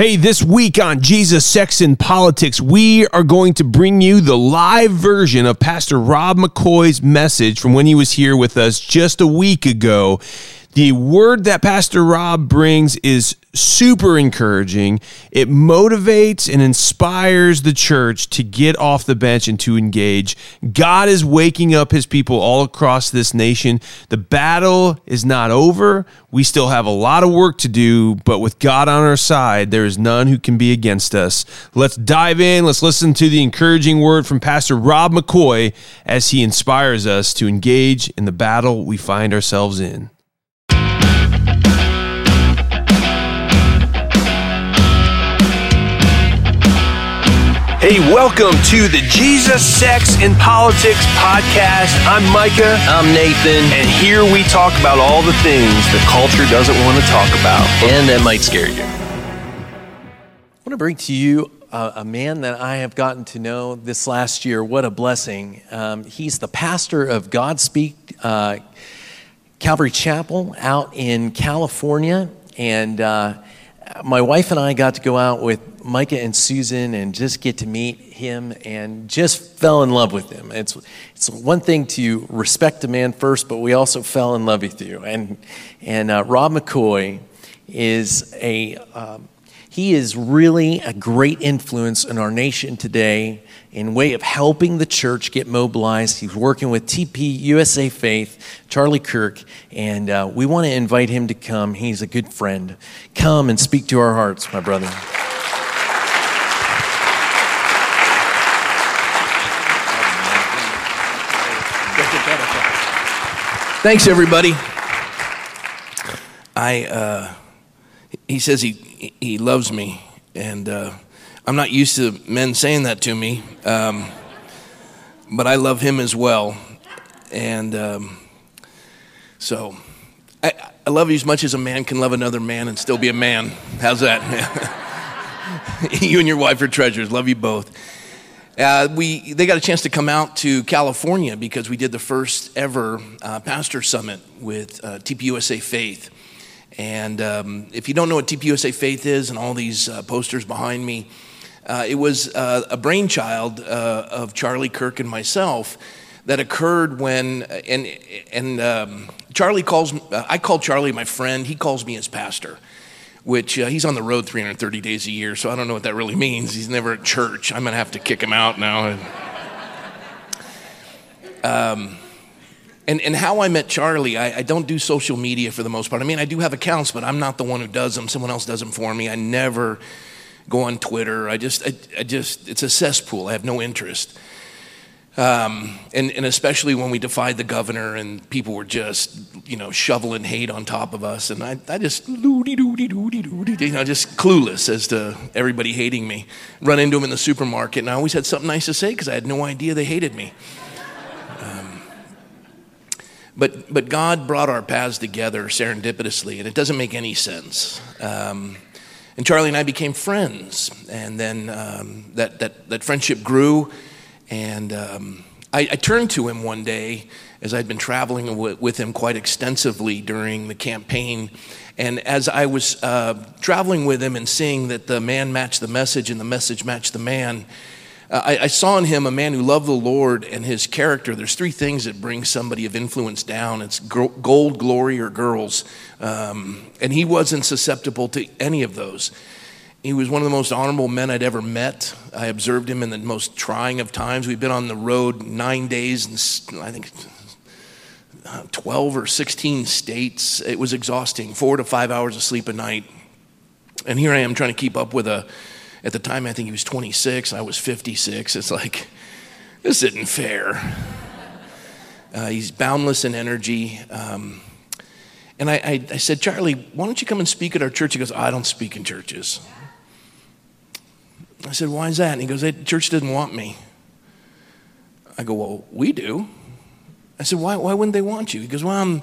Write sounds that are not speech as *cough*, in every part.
Hey, this week on Jesus, Sex, and Politics, we are going to bring you the live version of Pastor Rob McCoy's message from when he was here with us just a week ago. The word that Pastor Rob brings is super encouraging. It motivates and inspires the church to get off the bench and to engage. God is waking up his people all across this nation. The battle is not over. We still have a lot of work to do, but with God on our side, there is none who can be against us. Let's dive in. Let's listen to the encouraging word from Pastor Rob McCoy as he inspires us to engage in the battle we find ourselves in. Hey, welcome to the Jesus, Sex, and Politics podcast. I'm Micah. I'm Nathan. And here we talk about all the things the culture doesn't want to talk about. And that might scare you. I want to bring to you a, a man that I have gotten to know this last year. What a blessing. Um, he's the pastor of Godspeak uh, Calvary Chapel out in California. And uh, my wife and I got to go out with Micah and Susan and just get to meet him and just fell in love with him. It's, it's one thing to respect a man first, but we also fell in love with you. And, and uh, Rob McCoy is a, um, he is really a great influence in our nation today in way of helping the church get mobilized. He's working with TP USA Faith, Charlie Kirk, and uh, we want to invite him to come. He's a good friend. Come and speak to our hearts, my brother. Thanks, everybody. I uh, he says he he loves me, and uh, I'm not used to men saying that to me, um, but I love him as well, and um, so I, I love you as much as a man can love another man and still be a man. How's that? *laughs* you and your wife are treasures. Love you both. Uh, we, they got a chance to come out to California because we did the first ever uh, pastor summit with uh, TPUSA Faith. And um, if you don't know what TPUSA Faith is and all these uh, posters behind me, uh, it was uh, a brainchild of Charlie Kirk and myself that occurred when, and, and um, Charlie calls, I call Charlie my friend, he calls me his pastor which uh, he's on the road 330 days a year, so I don't know what that really means. He's never at church. I'm going to have to kick him out now. Um, and, and how I met Charlie, I, I, don't do social media for the most part. I mean, I do have accounts, but I'm not the one who does them. Someone else does them for me. I never go on Twitter. I just, I, I just, it's a cesspool. I have no interest. Um, and, and, especially when we defied the governor and people were just, you know, shoveling hate on top of us. And I, I just, you know, just clueless as to everybody hating me. Run into them in the supermarket, and I always had something nice to say because I had no idea they hated me. Um, but, but God brought our paths together serendipitously, and it doesn't make any sense. Um, and Charlie and I became friends, and then um, that, that, that friendship grew and um, I, I, turned to him one day as I'd been traveling with him quite extensively during the campaign. And as I was uh, traveling with him and seeing that the man matched the message and the message matched the man, uh, I, I, saw in him a man who loved the Lord and his character. There's three things that bring somebody of influence down it's gold, glory, or girls. Um, and he wasn't susceptible to any of those. He was one of the most honorable men I'd ever met. I observed him in the most trying of times. We've been on the road nine days, and I think uh, 12 or 16 states. It was exhausting, four to five hours of sleep a night. And here I am trying to keep up with a, at the time, I think he was 26, I was 56. It's like, this isn't fair. Uh, he's boundless in energy. Um, and I, I, I, said, Charlie, why don't you come and speak at our church? He goes, I don't speak in churches. I said, Why is that? And he goes, That church didn't want me. I go, Well, we do. I said, Why, why wouldn't they want you? He goes, Well, I'm,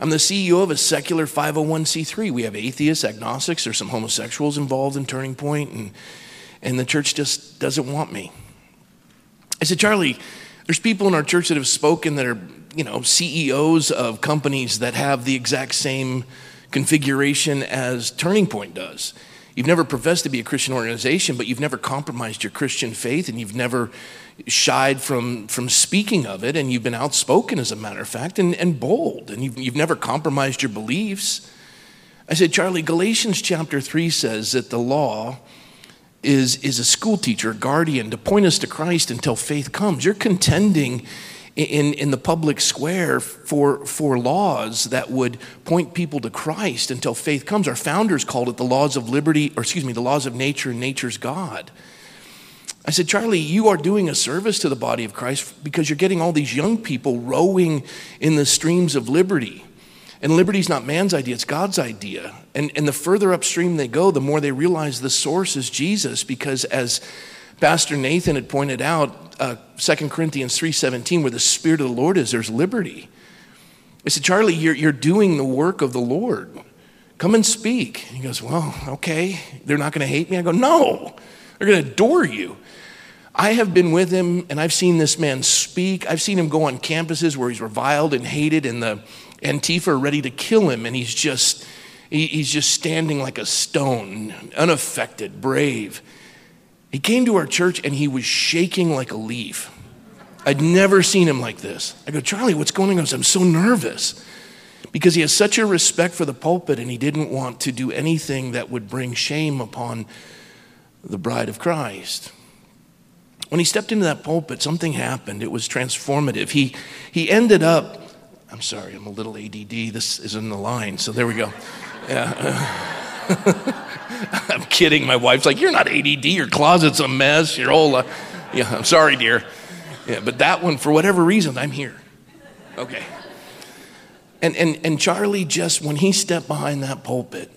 I'm the CEO of a secular 501c3. We have atheists, agnostics, there's some homosexuals involved in Turning Point, and, and the church just doesn't want me. I said, Charlie, there's people in our church that have spoken that are, you know, CEOs of companies that have the exact same configuration as Turning Point does You've never professed to be a Christian organization, but you've never compromised your Christian faith and you've never shied from, from speaking of it. And you've been outspoken, as a matter of fact, and, and bold. And you've, you've never compromised your beliefs. I said, Charlie, Galatians chapter 3 says that the law is, is a school teacher, a guardian to point us to Christ until faith comes. You're contending in, in the public square for, for laws that would point people to Christ until faith comes. Our founders called it the laws of liberty, or excuse me, the laws of nature and nature's God. I said, Charlie, you are doing a service to the body of Christ because you're getting all these young people rowing in the streams of liberty. And liberty's not man's idea, it's God's idea. And, and the further upstream they go, the more they realize the source is Jesus because as Pastor Nathan had pointed out, uh, 2 Corinthians 3.17, where the Spirit of the Lord is, there's liberty. I said, Charlie, you're, you're doing the work of the Lord. Come and speak. He goes, well, okay. They're not going to hate me? I go, no. They're going to adore you. I have been with him and I've seen this man speak. I've seen him go on campuses where he's reviled and hated and the Antifa are ready to kill him and he's just he, he's just standing like a stone, unaffected, brave. He came to our church and he was shaking like a leaf. I'd never seen him like this. I go, Charlie, what's going on? Goes, I'm so nervous because he has such a respect for the pulpit and he didn't want to do anything that would bring shame upon the bride of Christ. When he stepped into that pulpit, something happened. It was transformative. He, he ended up, I'm sorry, I'm a little ADD. This is in the line, so there we go. Yeah. *laughs* *laughs* I'm kidding. My wife's like, You're not ADD. Your closet's a mess. Your whole, uh, yeah, I'm sorry, dear. Yeah, but that one, for whatever reason, I'm here. Okay. And, and, and Charlie just, when he stepped behind that pulpit,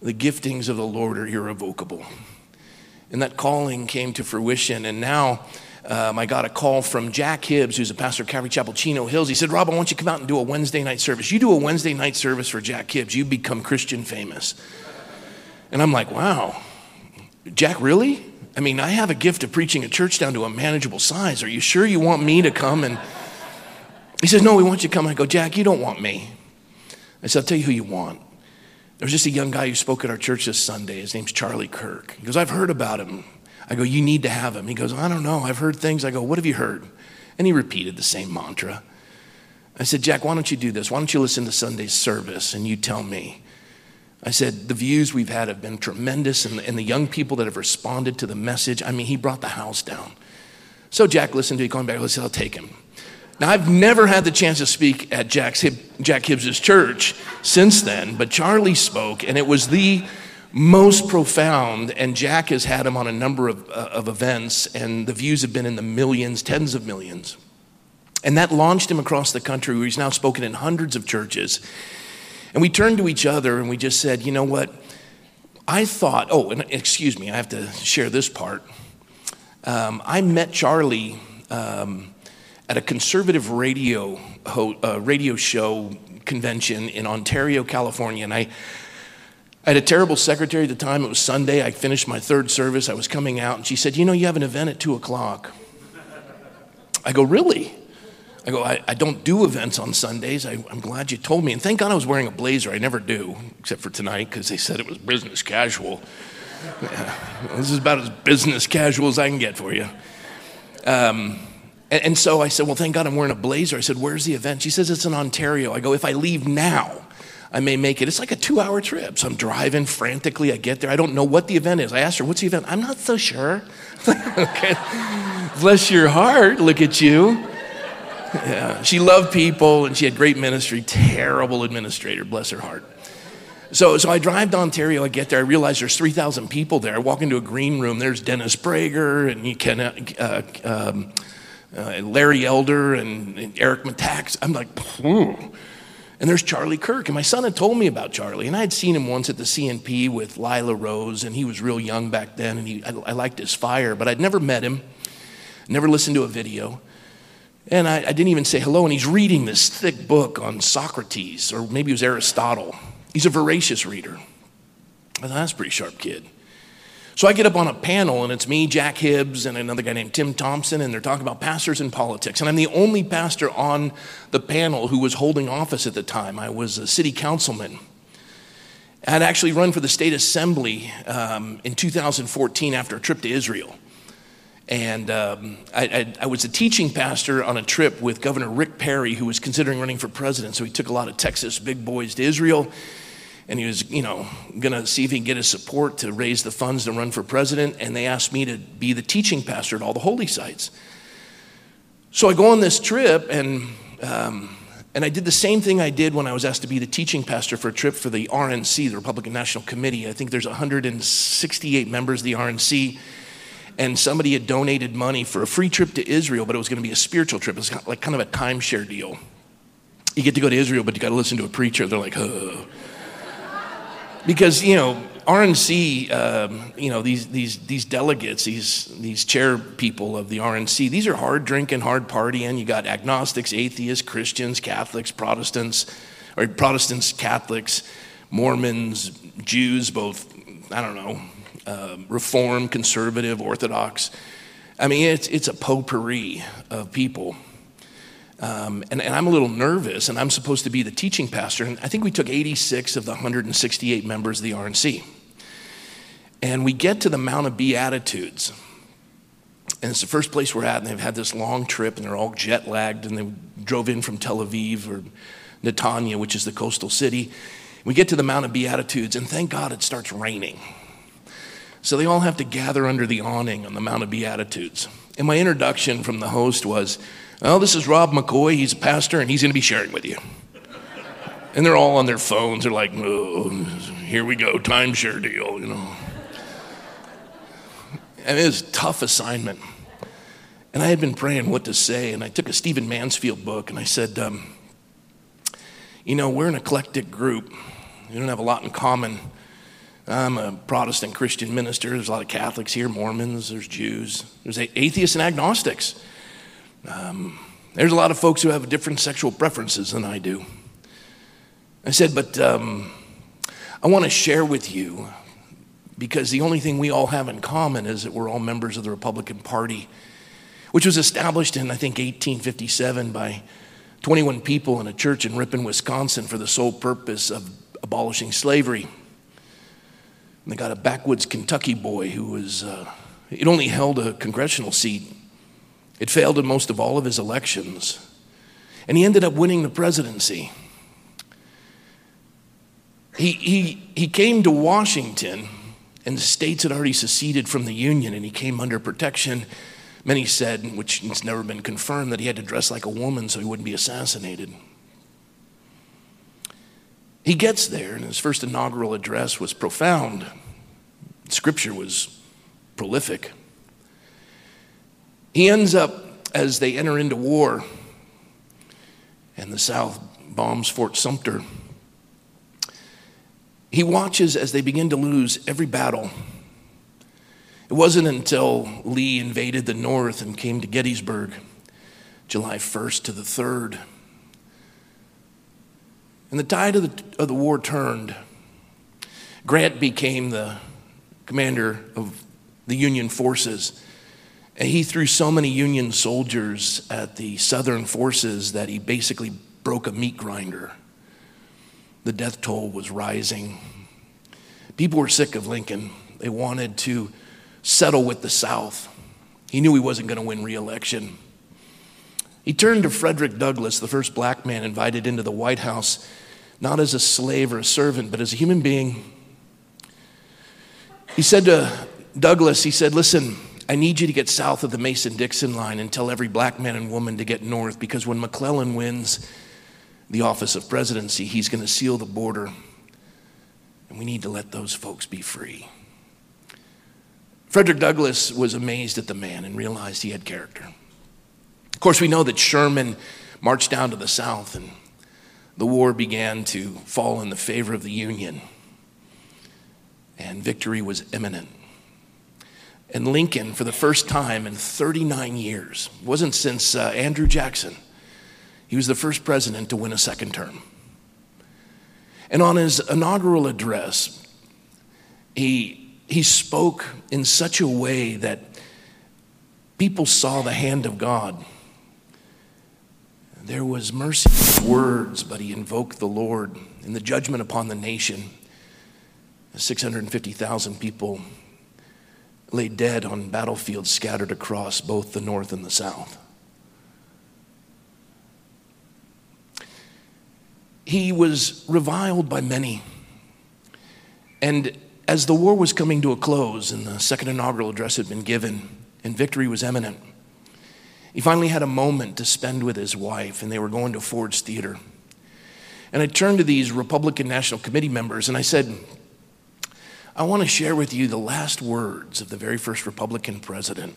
the giftings of the Lord are irrevocable. And that calling came to fruition. And now um, I got a call from Jack Hibbs, who's a pastor of Calvary Chapel, Chino Hills. He said, Rob, I want you to come out and do a Wednesday night service. You do a Wednesday night service for Jack Hibbs, you become Christian famous. And I'm like, wow, Jack, really? I mean, I have a gift of preaching a church down to a manageable size. Are you sure you want me to come? And he says, No, we want you to come. I go, Jack, you don't want me. I said, I'll tell you who you want. There was just a young guy who spoke at our church this Sunday. His name's Charlie Kirk. He goes, I've heard about him. I go, You need to have him. He goes, I don't know. I've heard things. I go, What have you heard? And he repeated the same mantra. I said, Jack, why don't you do this? Why don't you listen to Sunday's service and you tell me? I said, the views we've had have been tremendous, and the, and the young people that have responded to the message, I mean, he brought the house down. So Jack listened to me, going back, I said, I'll take him. Now, I've never had the chance to speak at Jack's, Jack Hibbs' church since then, but Charlie spoke, and it was the most profound. And Jack has had him on a number of, uh, of events, and the views have been in the millions, tens of millions. And that launched him across the country, where he's now spoken in hundreds of churches. And we turned to each other and we just said, you know what? I thought, oh, and excuse me, I have to share this part. Um, I met Charlie um, at a conservative radio, uh, radio show convention in Ontario, California. And I, I had a terrible secretary at the time. It was Sunday. I finished my third service. I was coming out, and she said, You know, you have an event at 2 o'clock. I go, Really? I go, I, I don't do events on Sundays. I, am glad you told me. And thank God I was wearing a blazer. I never do, except for tonight, because they said it was business casual. Yeah, this is about as business casual as I can get for you. Um, and, and so I said, Well, thank God I'm wearing a blazer. I said, Where's the event? She says, It's in Ontario. I go, If I leave now, I may make it. It's like a two hour trip. So I'm driving frantically. I get there. I don't know what the event is. I asked her, What's the event? I'm not so sure. *laughs* okay. Bless your heart. Look at you. Yeah. She loved people and she had great ministry, terrible administrator, bless her heart. So, so I drive to Ontario, I get there, I realize there's 3,000 people there. I walk into a green room, there's Dennis Prager and can, uh, um, uh, Larry Elder and, and Eric Metaxas. I'm like, hmm. And there's Charlie Kirk. And my son had told me about Charlie. And I had seen him once at the CNP with Lila Rose, and he was real young back then, and he, I, I liked his fire, but I'd never met him, never listened to a video. And I, I, didn't even say hello. And he's reading this thick book on Socrates, or maybe it was Aristotle. He's a voracious reader. I thought, that's a pretty sharp kid. So I get up on a panel, and it's me, Jack Hibbs, and another guy named Tim Thompson, and they're talking about pastors and politics. And I'm the only pastor on the panel who was holding office at the time. I was a city councilman. I'd actually run for the state assembly um, in 2014 after a trip to Israel. And um, I, I, I, was a teaching pastor on a trip with Governor Rick Perry, who was considering running for president. So he took a lot of Texas big boys to Israel. And he was, you know, going to see if he can get his support to raise the funds to run for president. And they asked me to be the teaching pastor at all the holy sites. So I go on this trip, and, um, and I did the same thing I did when I was asked to be the teaching pastor for a trip for the RNC, the Republican National Committee. I think there's 168 members of the RNC and somebody had donated money for a free trip to Israel, but it was going to be a spiritual trip. It was like kind of a timeshare deal. You get to go to Israel, but you got to listen to a preacher. They're like, oh. Because, you know, RNC, um, you know, these, these, these delegates, these, these chair people of the RNC, these are hard drinking, hard partying. You got agnostics, atheists, Christians, Catholics, Protestants, or Protestants, Catholics, Mormons, Jews, both, I don't know, um, reform, conservative, orthodox. I mean, it's, it's a potpourri of people. Um, and, and, I'm a little nervous, and I'm supposed to be the teaching pastor. And I think we took 86 of the 168 members of the RNC. And we get to the Mount of Beatitudes. And it's the first place we're at, and they've had this long trip, and they're all jet lagged, and they drove in from Tel Aviv or Netanya, which is the coastal city. We get to the Mount of Beatitudes, and thank God it starts raining. So they all have to gather under the awning on the Mount of Beatitudes. And my introduction from the host was, Well, this is Rob McCoy. He's a pastor, and he's going to be sharing with you. And they're all on their phones. They're like, Oh, here we go, timeshare deal, you know. And it was a tough assignment. And I had been praying what to say, and I took a Stephen Mansfield book and I said, um, You know, we're an eclectic group. We don't have a lot in common. I'm a Protestant Christian minister. There's a lot of Catholics here, Mormons, there's Jews, there's atheists and agnostics. Um, there's a lot of folks who have different sexual preferences than I do. I said, but um, I want to share with you because the only thing we all have in common is that we're all members of the Republican Party, which was established in, I think, 1857 by 21 people in a church in Ripon, Wisconsin, for the sole purpose of abolishing slavery. And they got a backwoods Kentucky boy who was, uh, it only held a congressional seat. It failed in most of all of his elections. And he ended up winning the presidency. He, he, he came to Washington, and the states had already seceded from the Union, and he came under protection. Many said, which has never been confirmed, that he had to dress like a woman so he wouldn't be assassinated. He gets there, and his first inaugural address was profound. Scripture was prolific. He ends up, as they enter into war, and the South bombs Fort Sumter, he watches as they begin to lose every battle. It wasn't until Lee invaded the North and came to Gettysburg, July 1st to the 3rd, and the tide of the, of the war turned. Grant became the commander of the Union forces. And he threw so many Union soldiers at the Southern forces that he basically broke a meat grinder. The death toll was rising. People were sick of Lincoln. They wanted to settle with the South. He knew he wasn't going to win re election. He turned to Frederick Douglass, the first black man invited into the White House, not as a slave or a servant, but as a human being. He said to Douglass, he said, Listen, I need you to get south of the Mason Dixon line and tell every black man and woman to get north because when McClellan wins the office of presidency, he's going to seal the border. And we need to let those folks be free. Frederick Douglass was amazed at the man and realized he had character. Of course, we know that Sherman marched down to the South and the war began to fall in the favor of the Union, and victory was imminent. And Lincoln, for the first time in 39 years, wasn't since uh, Andrew Jackson, he was the first president to win a second term. And on his inaugural address, he, he spoke in such a way that people saw the hand of God there was mercy in his words, but he invoked the Lord in the judgment upon the nation. 650,000 people lay dead on battlefields scattered across both the North and the South. He was reviled by many. And as the war was coming to a close and the second inaugural address had been given and victory was imminent, he finally had a moment to spend with his wife, and they were going to Ford's Theater. And I turned to these Republican National Committee members and I said, I want to share with you the last words of the very first Republican president.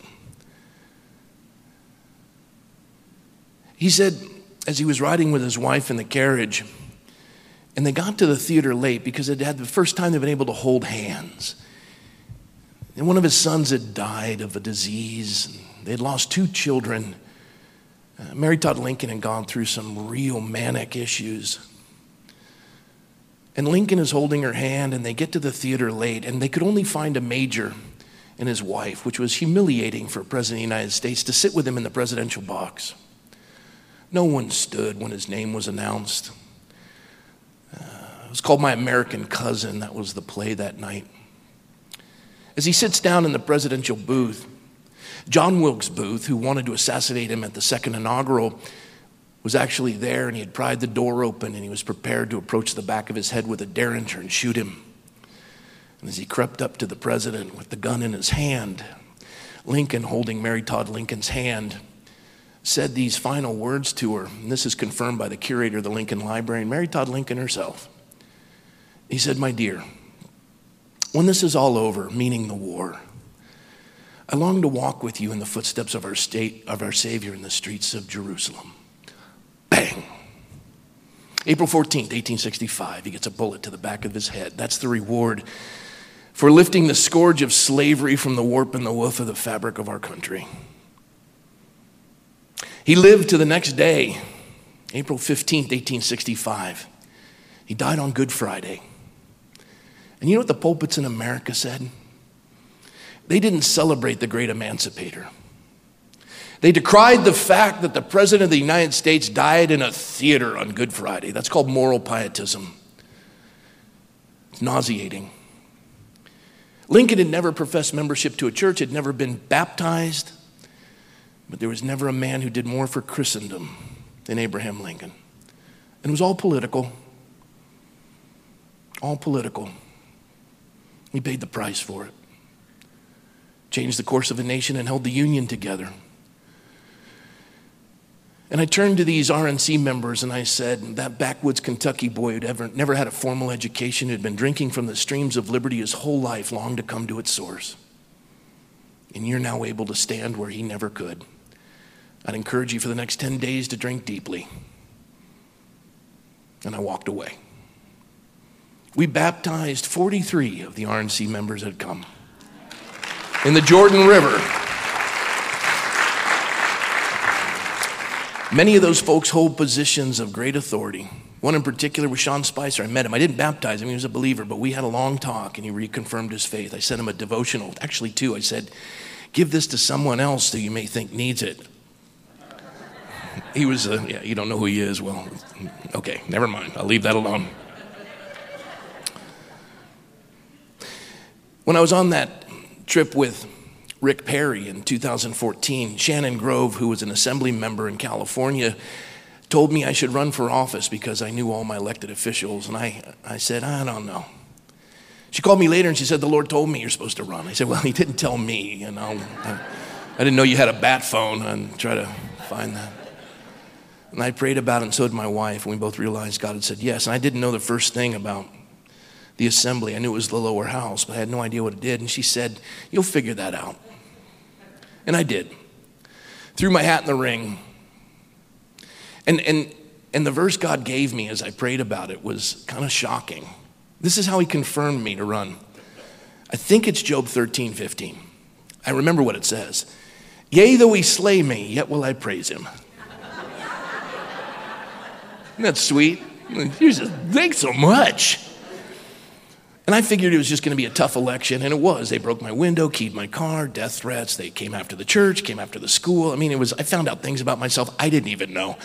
He said, as he was riding with his wife in the carriage, and they got to the theater late because it had the first time they'd been able to hold hands. And one of his sons had died of a disease. They'd lost two children. Uh, Mary Todd Lincoln had gone through some real manic issues. And Lincoln is holding her hand, and they get to the theater late, and they could only find a major and his wife, which was humiliating for a president of the United States to sit with him in the presidential box. No one stood when his name was announced. Uh, it was called My American Cousin. That was the play that night. As he sits down in the presidential booth, John Wilkes Booth, who wanted to assassinate him at the second inaugural, was actually there and he had pried the door open and he was prepared to approach the back of his head with a derringer and shoot him. And as he crept up to the president with the gun in his hand, Lincoln, holding Mary Todd Lincoln's hand, said these final words to her. And this is confirmed by the curator of the Lincoln Library, and Mary Todd Lincoln herself. He said, My dear, when this is all over, meaning the war, I long to walk with you in the footsteps of our state, of our Savior in the streets of Jerusalem. Bang. April 14th, 1865, he gets a bullet to the back of his head. That's the reward for lifting the scourge of slavery from the warp and the woof of the fabric of our country. He lived to the next day, April 15th, 1865. He died on Good Friday. And you know what the pulpits in America said? They didn't celebrate the great emancipator. They decried the fact that the President of the United States died in a theater on Good Friday. That's called moral pietism. It's nauseating. Lincoln had never professed membership to a church, had never been baptized, but there was never a man who did more for Christendom than Abraham Lincoln. And it was all political. All political. He paid the price for it, changed the course of a nation, and held the Union together. And I turned to these RNC members and I said, That backwoods Kentucky boy who'd ever, never had a formal education, who'd been drinking from the streams of liberty his whole life, longed to come to its source. And you're now able to stand where he never could. I'd encourage you for the next 10 days to drink deeply. And I walked away. We baptized 43 of the RNC members that had come in the Jordan River. Many of those folks hold positions of great authority. One in particular was Sean Spicer. I met him. I didn't baptize him, he was a believer, but we had a long talk and he reconfirmed his faith. I sent him a devotional, actually, two. I said, Give this to someone else that you may think needs it. He was, yeah, you don't know who he is. Well, okay, never mind. I'll leave that alone. When I was on that trip with Rick Perry in 2014. Shannon Grove, who was an assembly member in California, told me I should run for office because I knew all my elected officials. And I, I said, I don't know. She called me later and she said, The Lord told me you're supposed to run. I said, Well, He didn't tell me, you know. I, I didn't know you had a bat phone and try to find that. And I prayed about it, and so did my wife, and we both realized God had said yes. And I didn't know the first thing about the assembly. I knew it was the lower house, but I had no idea what it did. And she said, You'll figure that out. And I did. Threw my hat in the ring. And, and, and the verse God gave me as I prayed about it was kind of shocking. This is how he confirmed me to run. I think it's Job 13, 15. I remember what it says. Yea, though he slay me, yet will I praise him. Isn't that sweet? Just think so much. And I figured it was just going to be a tough election, and it was. They broke my window, keyed my car, death threats. They came after the church, came after the school. I mean, it was. I found out things about myself I didn't even know.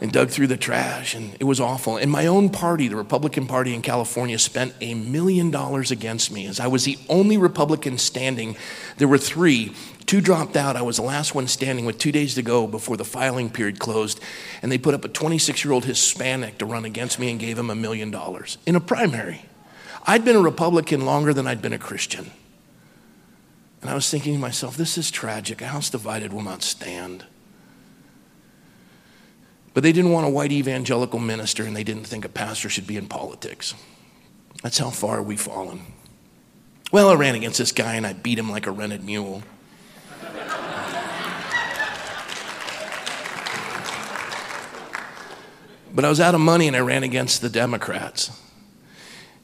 and dug through the trash, and it was awful. And my own party, the Republican Party in California, spent a million dollars against me as I was the only Republican standing. There were three. Two dropped out. I was the last one standing with two days to go before the filing period closed. And they put up a 26 year old Hispanic to run against me and gave him a million dollars in a primary. I'd been a Republican longer than I'd been a Christian. And I was thinking to myself, this is tragic. A house divided will not stand. But they didn't want a white evangelical minister, and they didn't think a pastor should be in politics. That's how far we've fallen. Well, I ran against this guy and I beat him like a rented mule. but I was out of money and I ran against the Democrats.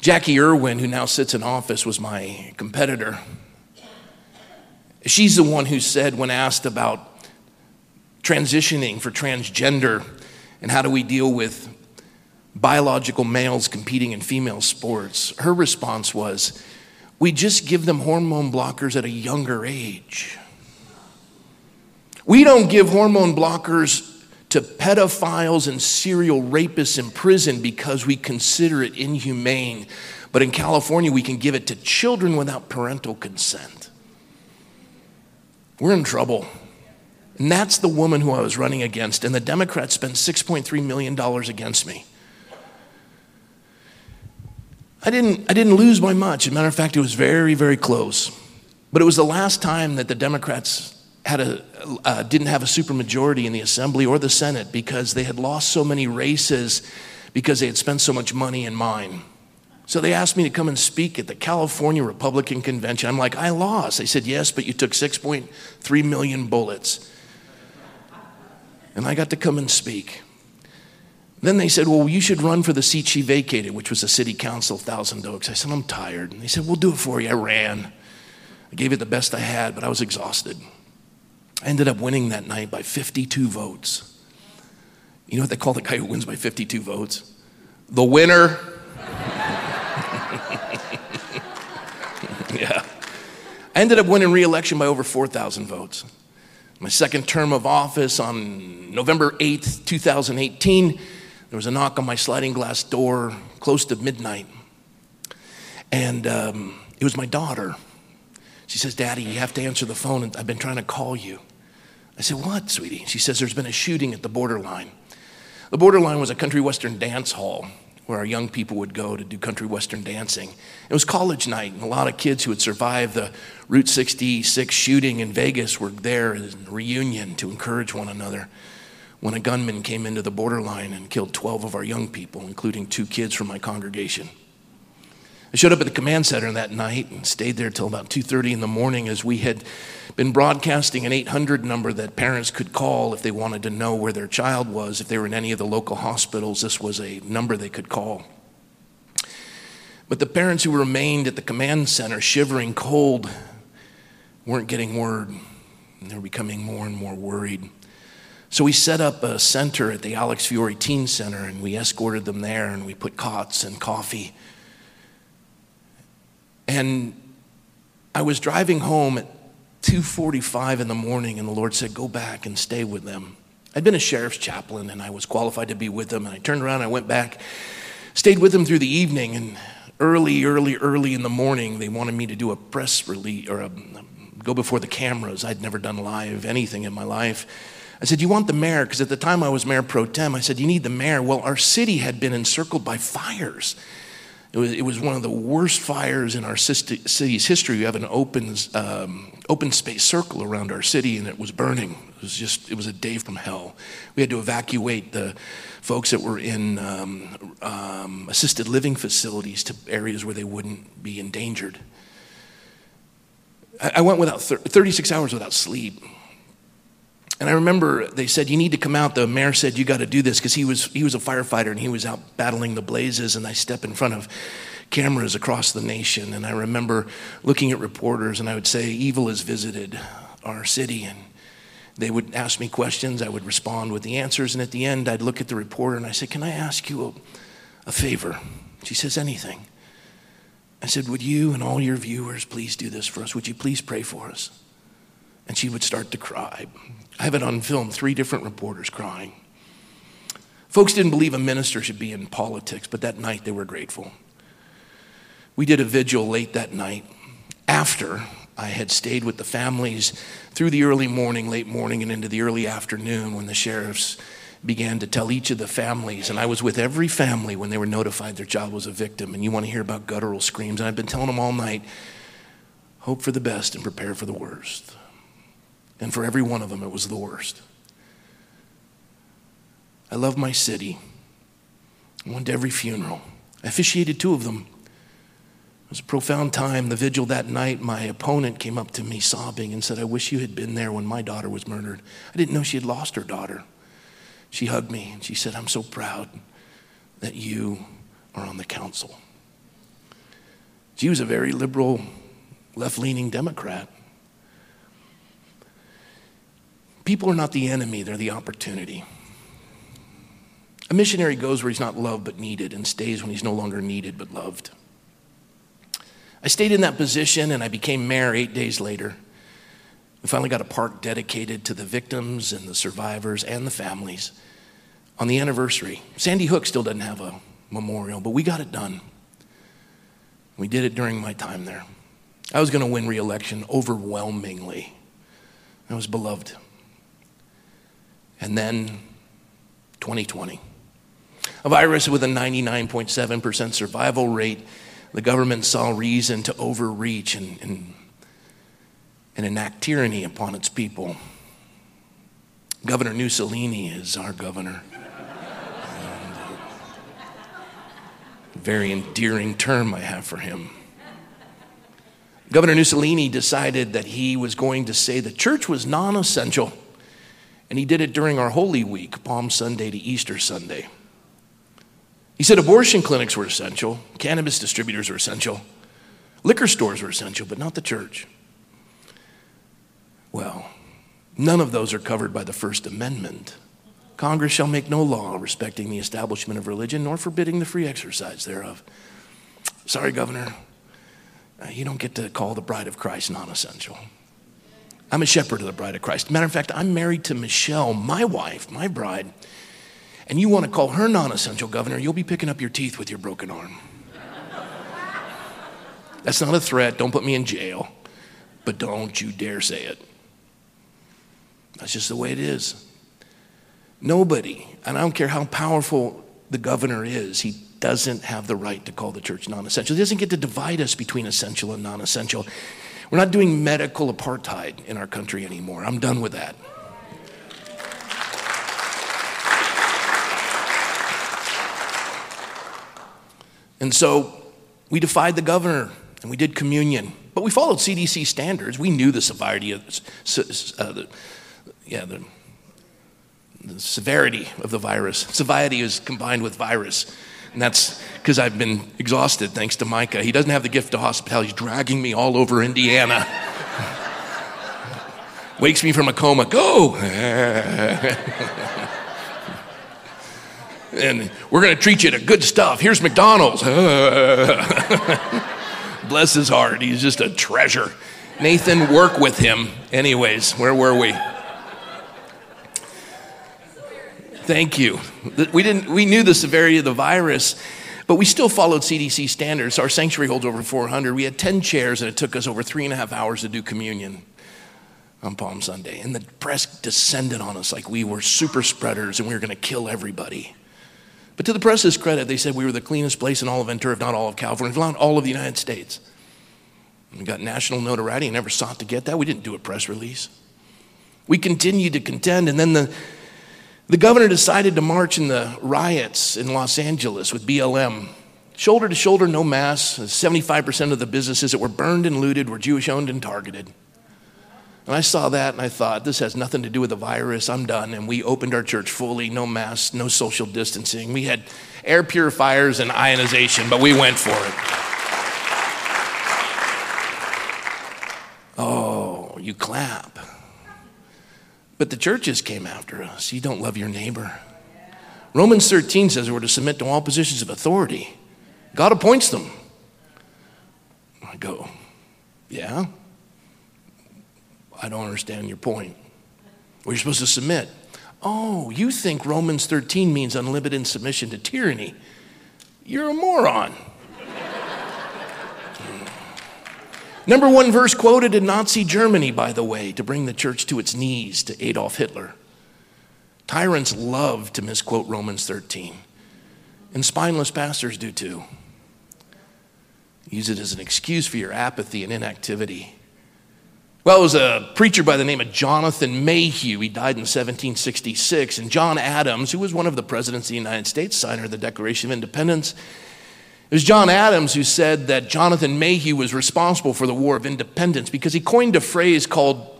Jacqui Irwin, who now sits in office, was my competitor. She's the one who said, when asked about transitioning for transgender, and how do we deal with biological males competing in female sports? Her response was, we just give them hormone blockers at a younger age. We don't give hormone blockers to pedophiles and serial rapists in prison because we consider it inhumane. But in California, we can give it to children without parental consent. We're in trouble. And that's the woman who I was running against. And the Democrats spent $6.3 million against me. I didn't, I didn't lose by much. As a matter of fact, it was very, very close. But it was the last time that the Democrats had a, uh, didn't have a supermajority in the Assembly or the Senate because they had lost so many races because they had spent so much money in mine. So they asked me to come and speak at the California Republican Convention. I'm like, I lost. They said, Yes, but you took 6.3 million bullets and I got to come and speak. Then they said, Well, you should run for the seat she vacated, which was the city council, Thousand Oaks. I said, I'm tired. And they said, We'll do it for you. I ran. I gave it the best I had, but I was exhausted. I ended up winning that night by 52 votes. You know what they call the guy who wins by 52 votes? The winner. *laughs* yeah. I ended up winning re election by over 4,000 votes my second term of office on November 8th, 2018, there was a knock on my sliding glass door close to midnight. And um, it was my daughter. She says, Daddy, you have to answer the phone. I've been trying to call you. I said, What, sweetie? She says, There's been a shooting at the borderline. The borderline was a country western dance hall where our young people would go to do country western dancing. It was college night, and a lot of kids who had survived the Route 66 shooting in Vegas were there a reunion to encourage one another. When a gunman came into the borderline and killed 12 of our young people, including two kids from my congregation. I showed up at the command center that night and stayed there till about 2:30 in the morning as we had been broadcasting an 800 number that parents could call if they wanted to know where their child was. If they were in any of the local hospitals, this was a number they could call. But the parents who remained at the command center, shivering cold, weren't getting word. And they were becoming more and more worried. So we set up a center at the Alex Fiore Teen Center and we escorted them there and we put cots and coffee. And I was driving home at 2:45 in the morning and the Lord said, "Go back and stay with them." I'd been a sheriff's chaplain and I was qualified to be with them and I turned around I went back, stayed with them through the evening and early early early in the morning they wanted me to do a press release or a, go before the cameras. I'd never done live anything in my life. I said, You want the mayor? Because at the time I was mayor pro tem. I said, You need the mayor. Well, our city had been encircled by fires. It was, it was one of the worst fires in our city's history. We have an open, um, open space circle around our city, and it was burning. It was just, it was a day from hell. We had to evacuate the folks that were in um, um, assisted living facilities to areas where they wouldn't be endangered. I, I went without 36 hours without sleep. And I remember they said, You need to come out. The mayor said, You got to do this because he was, he was a firefighter and he was out battling the blazes. And I step in front of cameras across the nation. And I remember looking at reporters and I would say, Evil has visited our city. And they would ask me questions. I would respond with the answers. And at the end, I'd look at the reporter and I said, Can I ask you a, a favor? She says, Anything. I said, Would you and all your viewers please do this for us? Would you please pray for us? And she would start to cry. I have it on film, three different reporters crying. Folks didn't believe a minister should be in politics, but that night they were grateful. We did a vigil late that night after I had stayed with the families through the early morning, late morning, and into the early afternoon when the sheriffs began to tell each of the families. And I was with every family when they were notified their child was a victim. And you want to hear about guttural screams. And I've been telling them all night hope for the best and prepare for the worst. And for every one of them, it was the worst. I love my city. I went to every funeral. I officiated two of them. It was a profound time. The vigil that night, my opponent came up to me sobbing and said, I wish you had been there when my daughter was murdered. I didn't know she had lost her daughter. She hugged me and she said, I'm so proud that you are on the council. She was a very liberal, left leaning Democrat. People are not the enemy, they're the opportunity. A missionary goes where he's not loved but needed and stays when he's no longer needed but loved. I stayed in that position and I became mayor eight days later. We finally got a park dedicated to the victims and the survivors and the families on the anniversary. Sandy Hook still doesn't have a memorial, but we got it done. We did it during my time there. I was going to win re election overwhelmingly. I was beloved. And then 2020 a virus with a 99.7% survival rate, the government saw reason to overreach and, and, and enact tyranny upon its people. Governor Mussolini is our governor. Uh, very endearing term I have for him. Governor Mussolini decided that he was going to say the church was non essential, and he did it during our Holy Week, Palm Sunday to Easter Sunday. He said abortion clinics were essential, cannabis distributors were essential, liquor stores were essential, but not the church. Well, none of those are covered by the First Amendment. Congress shall make no law respecting the establishment of religion nor forbidding the free exercise thereof. Sorry, Governor, uh, you don't get to call the bride of Christ non essential. I'm a shepherd of the bride of Christ. Matter of fact, I'm married to Michelle, my wife, my bride and you want to call her non essential governor, you'll be picking up your teeth with your broken arm. That's not a threat. Don't put me in jail. But don't you dare say it. That's just the way it is. Nobody, and I don't care how powerful the governor is, he doesn't have the right to call the church non essential. He doesn't get to divide us between essential and non essential. We're not doing medical apartheid in our country anymore. I'm done with that. And so we defied the governor and we did communion. But we followed CDC standards. We knew the severity of uh, the, yeah, the, the severity of the virus. Severity is combined with virus. And that's because I've been exhausted thanks to Micah. He doesn't have the gift of hospitality. He's dragging me all over Indiana. *laughs* Wakes me from a coma. Go! *laughs* and we're going to treat you to good stuff. Here's McDonald's. *laughs* Bless his heart. He's just a treasure. Nathan, work with him. Anyways, where were we? Thank you. We, didn't, we knew the severity of the virus, but we still followed CDC standards. Our sanctuary holds over 400. We had 10 chairs, and it took us over three and a half hours to do communion on Palm Sunday. And the press descended on us like we were super spreaders and we were going to kill everybody. But to the press's credit, they said we were the cleanest place in all of Ventura, if not all of California, if not all of the United States. We got national notoriety and never sought to get that. We didn't do a press release. We continued to contend, and then the, the governor decided to march in the riots in Los Angeles with BLM. Shoulder to shoulder, no mass. 75% of the businesses that were burned and looted were Jewish owned and targeted. And I saw that and I thought, this has nothing to do with the virus. I'm done. And we opened our church fully, no masks, no social distancing. We had air purifiers and ionization, but we went for it. Oh, you clap. But the churches came after us. You don't love your neighbor. Romans 13 says we're to submit to all positions of authority. God appoints them. I go, yeah? I don't understand your point. You're supposed to submit. Oh, you think Romans 13 means unlimited submission to tyranny. You're a moron. Number one verse quoted in Nazi Germany, by the way, to bring the church to its knees to Adolf Hitler. Tyrants love to misquote Romans 13, and spineless pastors do too. Use it as an excuse for your apathy and inactivity. Well, it was a preacher by the name of Jonathan Mayhew. He died in 1766. And John Adams, who was one of the presidents of the United States, signer of the Declaration of Independence, it was John Adams who said that Jonathan Mayhew was responsible for the War of Independence because he coined a phrase called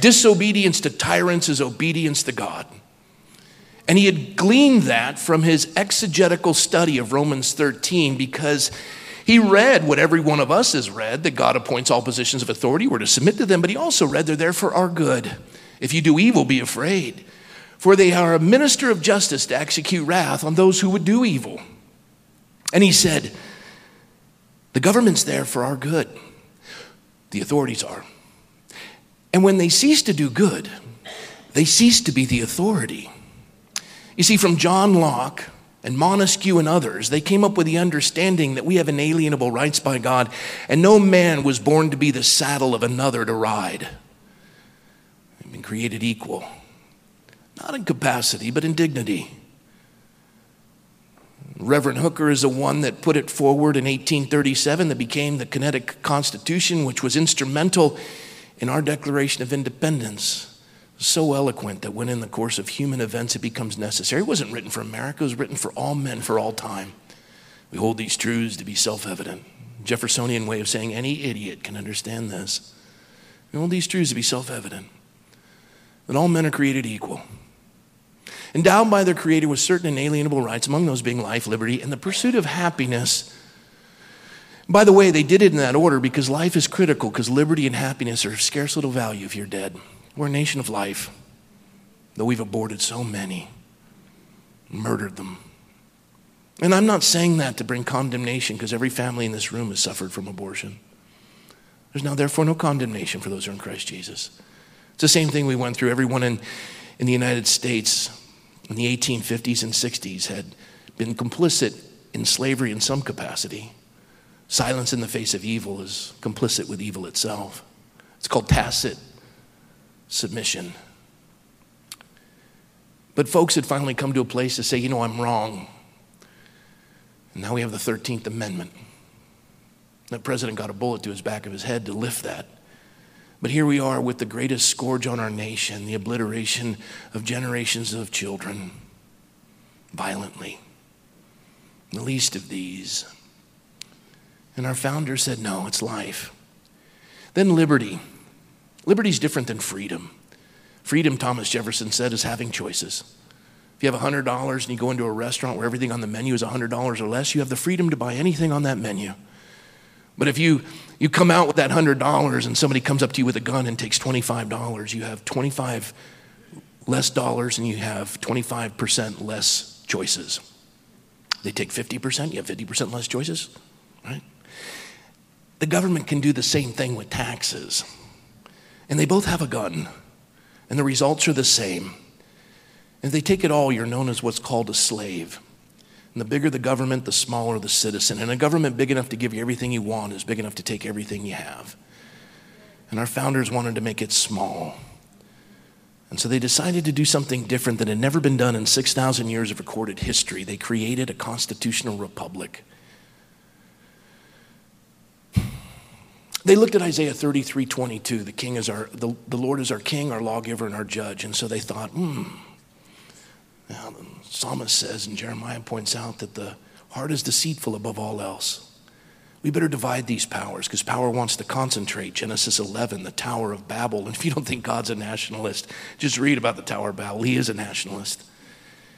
disobedience to tyrants is obedience to God. And he had gleaned that from his exegetical study of Romans 13 because he read what every one of us has read that God appoints all positions of authority. We're to submit to them, but he also read they're there for our good. If you do evil, be afraid, for they are a minister of justice to execute wrath on those who would do evil. And he said, The government's there for our good, the authorities are. And when they cease to do good, they cease to be the authority. You see, from John Locke, and Montesquieu and others, they came up with the understanding that we have inalienable rights by God, and no man was born to be the saddle of another to ride. We've been created equal, not in capacity, but in dignity. Reverend Hooker is the one that put it forward in 1837 that became the Connecticut Constitution, which was instrumental in our Declaration of Independence so eloquent that when in the course of human events it becomes necessary. It wasn't written for America, it was written for all men for all time. We hold these truths to be self evident. Jeffersonian way of saying any idiot can understand this. We hold these truths to be self evident that all men are created equal, endowed by their Creator with certain inalienable rights, among those being life, liberty, and the pursuit of happiness. By the way, they did it in that order because life is critical, because liberty and happiness are of scarce little value if you're dead. We're a nation of life, though we've aborted so many, murdered them. And I'm not saying that to bring condemnation because every family in this room has suffered from abortion. There's now, therefore, no condemnation for those who are in Christ Jesus. It's the same thing we went through. Everyone in, in the United States in the 1850s and 60s had been complicit in slavery in some capacity. Silence in the face of evil is complicit with evil itself. It's called tacit submission. But folks had finally come to a place to say, you know, I'm wrong. And now we have the 13th Amendment. The president got a bullet to his back of his head to lift that. But here we are with the greatest scourge on our nation, the obliteration of generations of children violently. The least of these. And our founder said, no, it's life. Then liberty. Liberty is different than freedom. Freedom, Thomas Jefferson said, is having choices. If you have $100 and you go into a restaurant where everything on the menu is $100 or less, you have the freedom to buy anything on that menu. But if you, you come out with that $100 and somebody comes up to you with a gun and takes $25, you have 25 less dollars and you have 25% less choices. They take 50%, you have 50% less choices, right? The government can do the same thing with taxes and they both have a gun, and the results are the same. If they take it all, you're known as what's called a slave. And the bigger the government, the smaller the citizen. And a government big enough to give you everything you want is big enough to take everything you have. And our founders wanted to make it small. And so they decided to do something different that had never been done in 6,000 years of recorded history. They created a constitutional republic. they looked at Isaiah 33 22. The king is our, the, the Lord is our king, our lawgiver, and our judge. And so they thought, hmm. Now, the psalmist says, and Jeremiah points out that the heart is deceitful above all else. We better divide these powers because power wants to concentrate. Genesis 11, the Tower of Babel. And if you don't think God's a nationalist, just read about the Tower of Babel. He is a nationalist.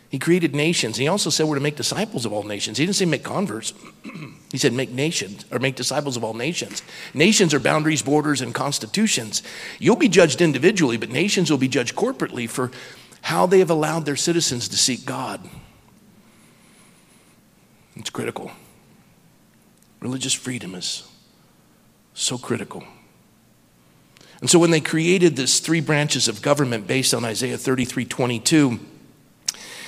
He created nations. He also said we're to make disciples of all nations. He didn't say make converts. *clears throat* he said make nations or make disciples of all nations. Nations are boundaries, borders, and constitutions. You'll be judged individually, but nations will be judged corporately for how they have allowed their citizens to seek God. It's critical. Religious freedom is so critical. And so when they created this three branches of government based on Isaiah 33 22,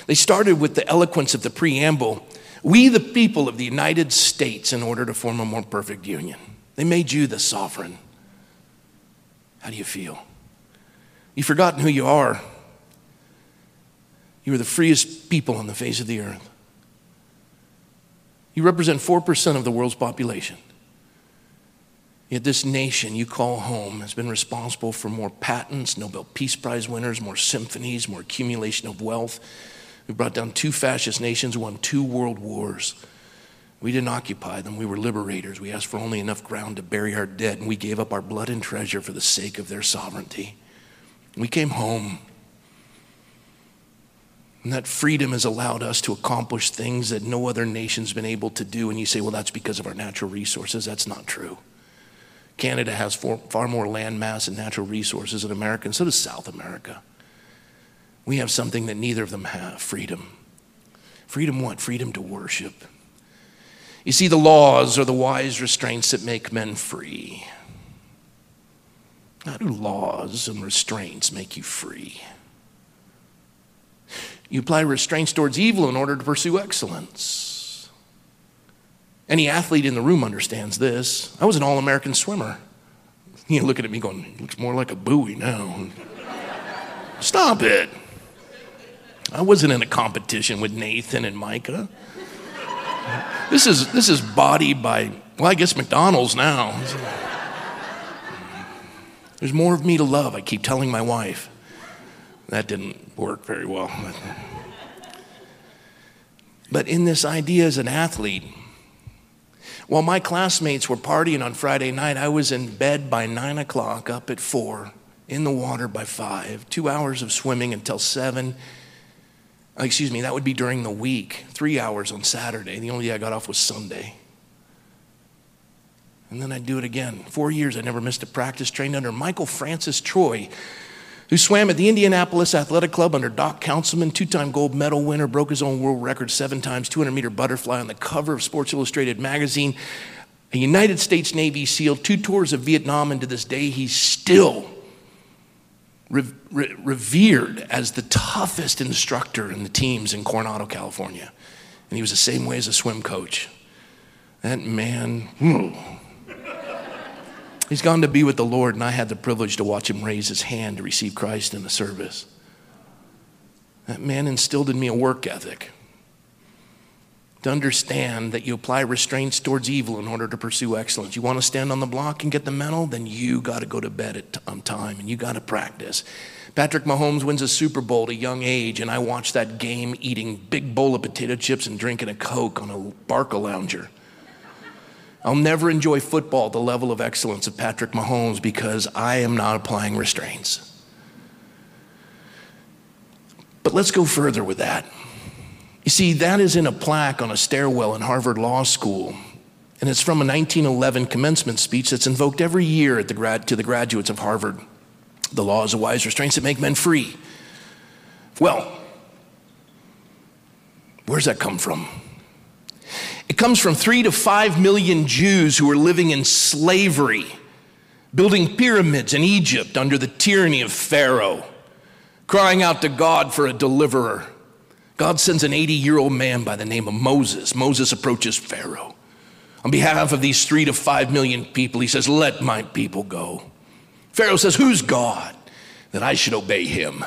They started with the eloquence of the preamble We, the people of the United States, in order to form a more perfect union. They made you the sovereign. How do you feel? You've forgotten who you are. You are the freest people on the face of the earth. You represent 4% of the world's population. Yet this nation you call home has been responsible for more patents, Nobel Peace Prize winners, more symphonies, more accumulation of wealth. We brought down two fascist nations, won two world wars. We didn't occupy them, we were liberators. We asked for only enough ground to bury our dead, and we gave up our blood and treasure for the sake of their sovereignty. We came home. And that freedom has allowed us to accomplish things that no other nation's been able to do. And you say, well, that's because of our natural resources. That's not true. Canada has far more land mass and natural resources than America, and so does South America. We have something that neither of them have freedom. Freedom what? Freedom to worship. You see, the laws are the wise restraints that make men free. How do laws and restraints make you free? You apply restraints towards evil in order to pursue excellence. Any athlete in the room understands this. I was an All American swimmer. You know, looking at me going, looks more like a buoy now. Stop it. I wasn't in a competition with Nathan and Micah. This is, this is body by, well, I guess McDonald's now. There's more of me to love, I keep telling my wife. That didn't work very well. But in this idea as an athlete, while my classmates were partying on Friday night, I was in bed by nine o'clock, up at four, in the water by five, two hours of swimming until seven. Excuse me, that would be during the week, three hours on Saturday. The only day I got off was Sunday. And then I'd do it again. Four years, I never missed a practice, trained under Michael Francis Troy, who swam at the Indianapolis Athletic Club under Doc Counsilman, two time gold medal winner, broke his own world record seven times, 200 meter butterfly on the cover of Sports Illustrated magazine, a United States Navy SEAL, two tours of Vietnam, and to this day, he's still re- re- revered as the toughest instructor in the teams in Coronado, California. And he was the same way as a swim coach. That man, He's gone to be with the Lord, and I had the privilege to watch him raise his hand to receive Christ in the service. That man instilled in me a work ethic to understand that you apply restraints towards evil in order to pursue excellence. You want to stand on the block and get the medal, then you got to go to bed at, on um, time and you got to practice. Patrick Mahomes wins a Super Bowl at a young age, and I watched that game eating big bowl of potato chips and drinking a Coke on a Barcalounger. I'll never enjoy football the level of excellence of Patrick Mahomes because I am not applying restraints. But let's go further with that. You see, that is in a plaque on a stairwell in Harvard Law School. And it's from a 1911 commencement speech that's invoked every year at the grad, to the graduates of Harvard. The law is a wise restraints that make men free. Well, where's that come from? It comes from three to five million Jews who were living in slavery, building pyramids in Egypt under the tyranny of Pharaoh, crying out to God for a deliverer. God sends an 80 year old man by the name of Moses. Moses approaches Pharaoh. On behalf of these three to five million people, he says, Let my people go. Pharaoh says, Who's God that I should obey him?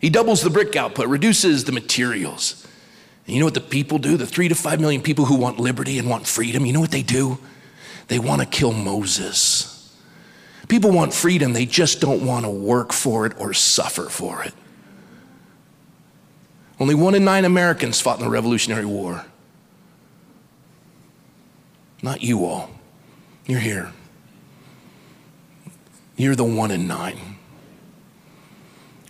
He doubles the brick output, reduces the materials. And you know what the people do? The three to five million people who want liberty and want freedom, you know what they do? They want to kill Moses. People want freedom, they just don't want to work for it or suffer for it. Only one in nine Americans fought in the Revolutionary War. Not you all. You're here. You're the one in nine.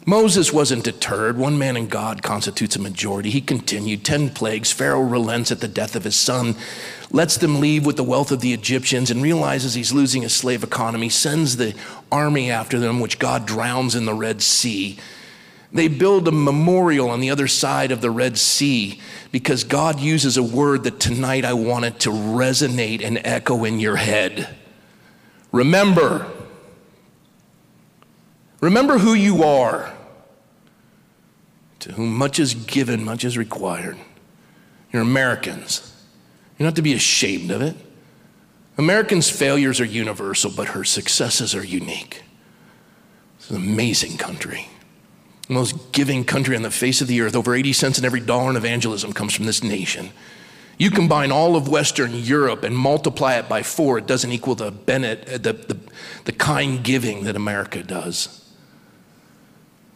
Moses wasn't deterred. One man in God constitutes a majority. He continued 10 plagues. Pharaoh relents at the death of his son, lets them leave with the wealth of the Egyptians, and realizes he's losing his slave economy, sends the army after them, which God drowns in the Red Sea. They build a memorial on the other side of the Red Sea because God uses a word that tonight I want it to resonate and echo in your head. Remember. Remember who you are To whom much is given, much is required. You're Americans. You're not to be ashamed of it. Americans' failures are universal, but her successes are unique. It's an amazing country. The most giving country on the face of the earth. Over 80 cents in every dollar in evangelism comes from this nation. You combine all of Western Europe and multiply it by four, it doesn't equal the, Bennett, uh, the, the, the kind giving that America does.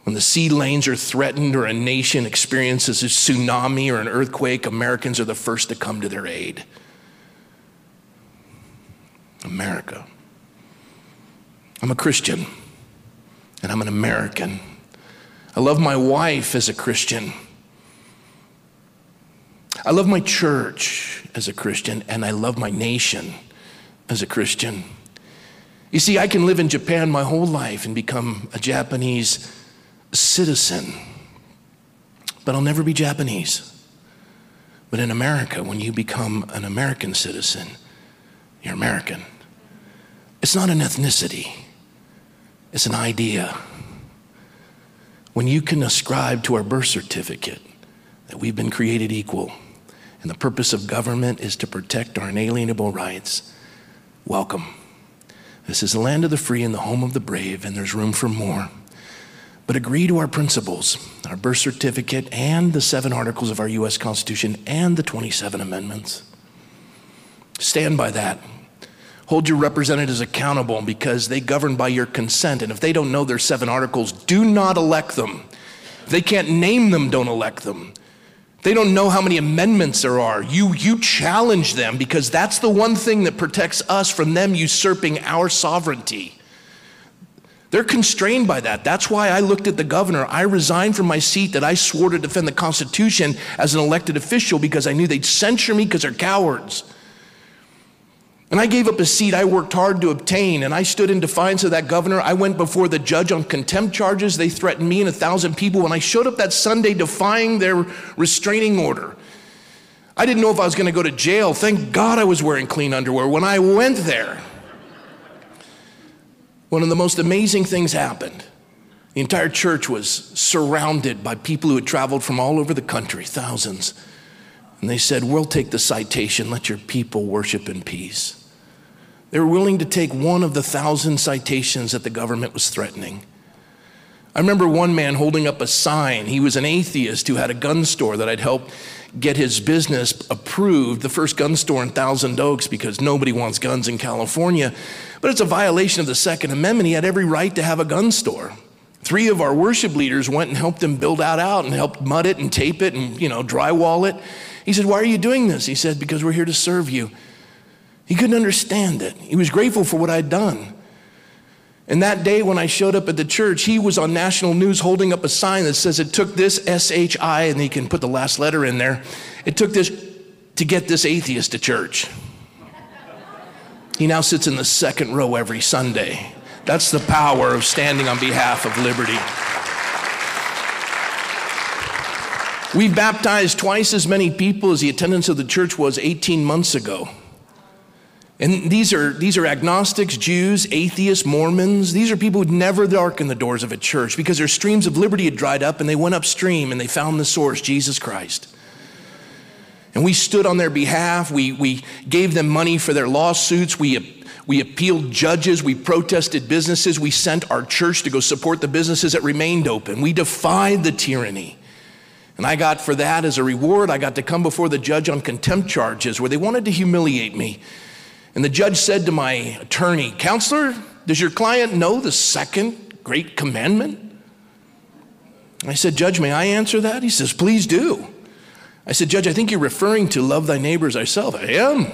When the sea lanes are threatened or a nation experiences a tsunami or an earthquake, Americans are the first to come to their aid. America. I'm a Christian and I'm an American. I love my wife as a Christian. I love my church as a Christian, and I love my nation as a Christian. You see, I can live in Japan my whole life and become a Japanese citizen, but I'll never be Japanese. But in America, when you become an American citizen, you're American. It's not an ethnicity, it's an idea. When you can ascribe to our birth certificate that we've been created equal and the purpose of government is to protect our inalienable rights, welcome. This is the land of the free and the home of the brave, and there's room for more. But agree to our principles, our birth certificate, and the seven articles of our U.S. Constitution and the 27 amendments. Stand by that. Hold your representatives accountable because they govern by your consent. And if they don't know their seven articles, do not elect them. If they can't name them, don't elect them. They don't know how many amendments there are. You, you challenge them because that's the one thing that protects us from them usurping our sovereignty. They're constrained by that. That's why I looked at the governor. I resigned from my seat that I swore to defend the Constitution as an elected official because I knew they'd censure me because they're cowards. And I gave up a seat I worked hard to obtain, and I stood in defiance of that governor. I went before the judge on contempt charges. They threatened me and a thousand people. When I showed up that Sunday defying their restraining order, I didn't know if I was going to go to jail. Thank God I was wearing clean underwear. When I went there, one of the most amazing things happened. The entire church was surrounded by people who had traveled from all over the country, thousands. And they said, We'll take the citation, let your people worship in peace. They were willing to take one of the thousand citations that the government was threatening. I remember one man holding up a sign. He was an atheist who had a gun store that I'd helped get his business approved, the first gun store in Thousand Oaks, because nobody wants guns in California. But it's a violation of the Second Amendment. He had every right to have a gun store. Three of our worship leaders went and helped him build that out and helped mud it and tape it and, you know, drywall it. He said, Why are you doing this? He said, Because we're here to serve you. He couldn't understand it. He was grateful for what I'd done. And that day when I showed up at the church, he was on national news holding up a sign that says it took this SHI, and he can put the last letter in there. It took this to get this atheist to church. He now sits in the second row every Sunday. That's the power of standing on behalf of liberty. We baptized twice as many people as the attendance of the church was 18 months ago. And these are, these are agnostics, Jews, atheists, Mormons. These are people who'd never darkened the doors of a church because their streams of liberty had dried up and they went upstream and they found the source, Jesus Christ. And we stood on their behalf. We, we gave them money for their lawsuits. We, we appealed judges. We protested businesses. We sent our church to go support the businesses that remained open. We defied the tyranny. And I got for that as a reward, I got to come before the judge on contempt charges where they wanted to humiliate me. And the judge said to my attorney, Counselor, does your client know the second great commandment? I said, Judge, may I answer that? He says, Please do. I said, Judge, I think you're referring to love thy neighbors thyself. I am.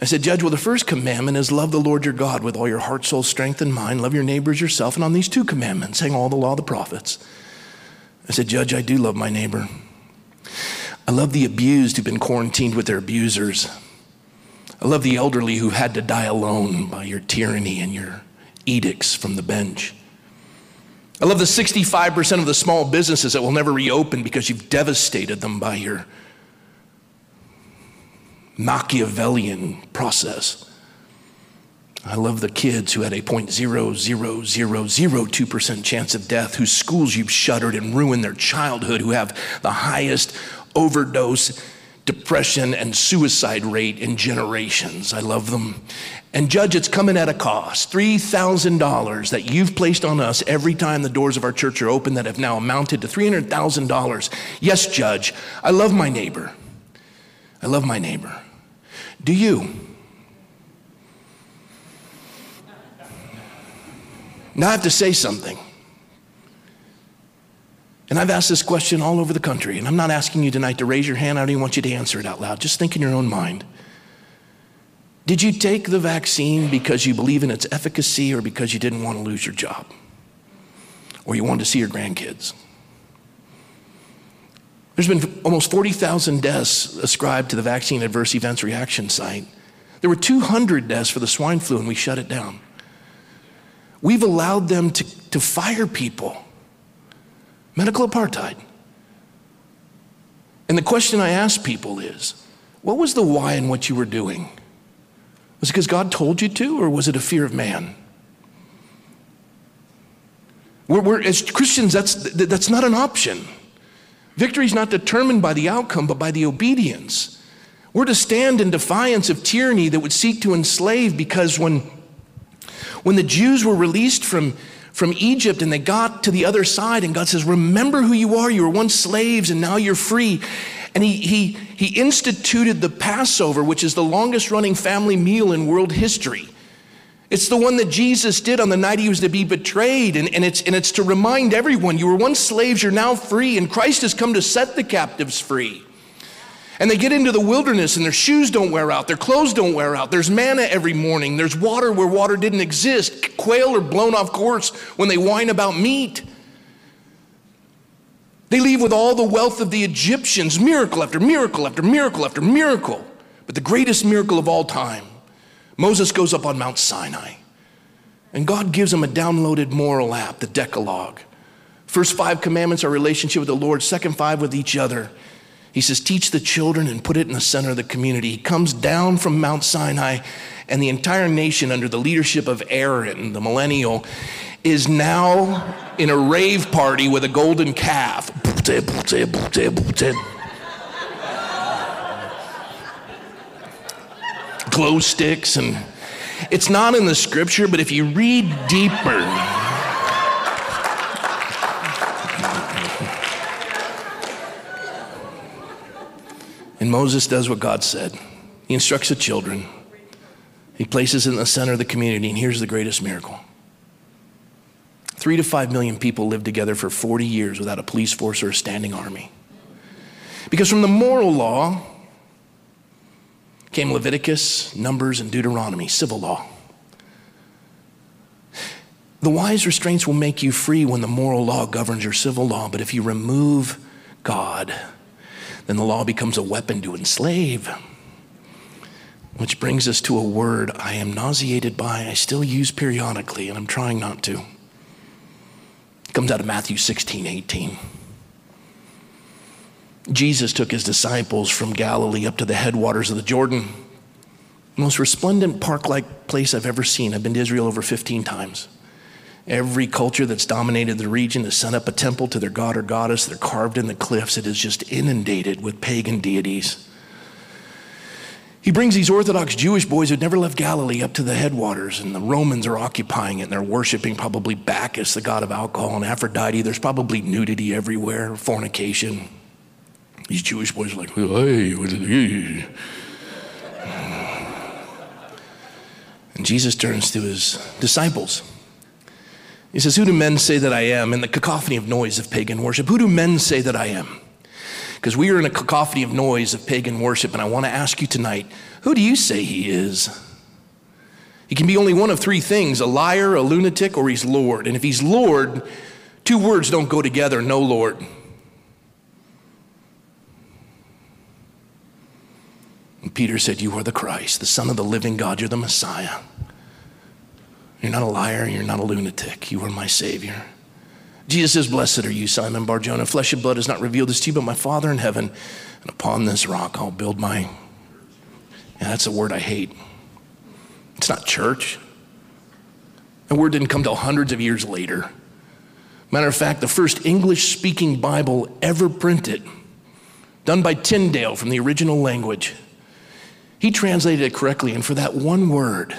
I said, Judge, well, the first commandment is love the Lord your God with all your heart, soul, strength, and mind. Love your neighbors yourself. And on these two commandments hang all the law of the prophets. I said, Judge, I do love my neighbor. I love the abused who've been quarantined with their abusers. I love the elderly who had to die alone by your tyranny and your edicts from the bench. I love the 65% of the small businesses that will never reopen because you've devastated them by your Machiavellian process. I love the kids who had a 0.00002% chance of death, whose schools you've shuttered and ruined their childhood, who have the highest overdose, depression, and suicide rate in generations. I love them. And, Judge, it's coming at a cost $3,000 that you've placed on us every time the doors of our church are open that have now amounted to $300,000. Yes, Judge, I love my neighbor. I love my neighbor. Do you? Now I have to say something. And I've asked this question all over the country, and I'm not asking you tonight to raise your hand. I don't even want you to answer it out loud. Just think in your own mind. Did you take the vaccine because you believe in its efficacy or because you didn't want to lose your job? Or you wanted to see your grandkids? There's been almost 40,000 deaths ascribed to the vaccine adverse events reaction site. There were 200 deaths for the swine flu, and we shut it down. We've allowed them to, to fire people. Medical apartheid. And the question I ask people is what was the why in what you were doing? Was it because God told you to, or was it a fear of man? We're, we're, as Christians, that's, that's not an option. Victory is not determined by the outcome, but by the obedience. We're to stand in defiance of tyranny that would seek to enslave because when, when the Jews were released from, from Egypt and they got to the other side, and God says, Remember who you are. You were once slaves and now you're free. And he, he, he instituted the Passover, which is the longest running family meal in world history. It's the one that Jesus did on the night he was to be betrayed. And, and, it's, and it's to remind everyone you were once slaves, you're now free, and Christ has come to set the captives free. And they get into the wilderness and their shoes don't wear out, their clothes don't wear out. There's manna every morning, there's water where water didn't exist. Quail are blown off course when they whine about meat. They leave with all the wealth of the Egyptians, miracle after miracle after miracle after miracle. But the greatest miracle of all time Moses goes up on Mount Sinai, and God gives him a downloaded moral app, the Decalogue. First five commandments are relationship with the Lord, second five with each other. He says, Teach the children and put it in the center of the community. He comes down from Mount Sinai, and the entire nation, under the leadership of Aaron, the millennial, is now in a rave party with a golden calf. Glow sticks, and it's not in the scripture, but if you read deeper, Moses does what God said. He instructs the children. He places it in the center of the community, and here's the greatest miracle. Three to five million people lived together for 40 years without a police force or a standing army. Because from the moral law came Leviticus, Numbers, and Deuteronomy, civil law. The wise restraints will make you free when the moral law governs your civil law, but if you remove God, then the law becomes a weapon to enslave. Which brings us to a word I am nauseated by, I still use periodically, and I'm trying not to. It comes out of Matthew 16, 18. Jesus took his disciples from Galilee up to the headwaters of the Jordan. Most resplendent park like place I've ever seen. I've been to Israel over 15 times. Every culture that's dominated the region has set up a temple to their god or goddess. They're carved in the cliffs. It is just inundated with pagan deities. He brings these Orthodox Jewish boys who'd never left Galilee up to the headwaters, and the Romans are occupying it, and they're worshiping probably Bacchus, the god of alcohol, and Aphrodite. There's probably nudity everywhere, fornication. These Jewish boys are like, hey, what is and Jesus turns to his disciples. He says, Who do men say that I am? In the cacophony of noise of pagan worship, who do men say that I am? Because we are in a cacophony of noise of pagan worship, and I want to ask you tonight who do you say he is? He can be only one of three things a liar, a lunatic, or he's Lord. And if he's Lord, two words don't go together no Lord. And Peter said, You are the Christ, the Son of the living God. You're the Messiah. You're not a liar. You're not a lunatic. You are my Savior. Jesus says, Blessed are you, Simon Barjona. Flesh and blood has not revealed this to you, but my Father in heaven. And upon this rock I'll build my. Yeah, that's a word I hate. It's not church. That word didn't come till hundreds of years later. Matter of fact, the first English speaking Bible ever printed, done by Tyndale from the original language, he translated it correctly, and for that one word,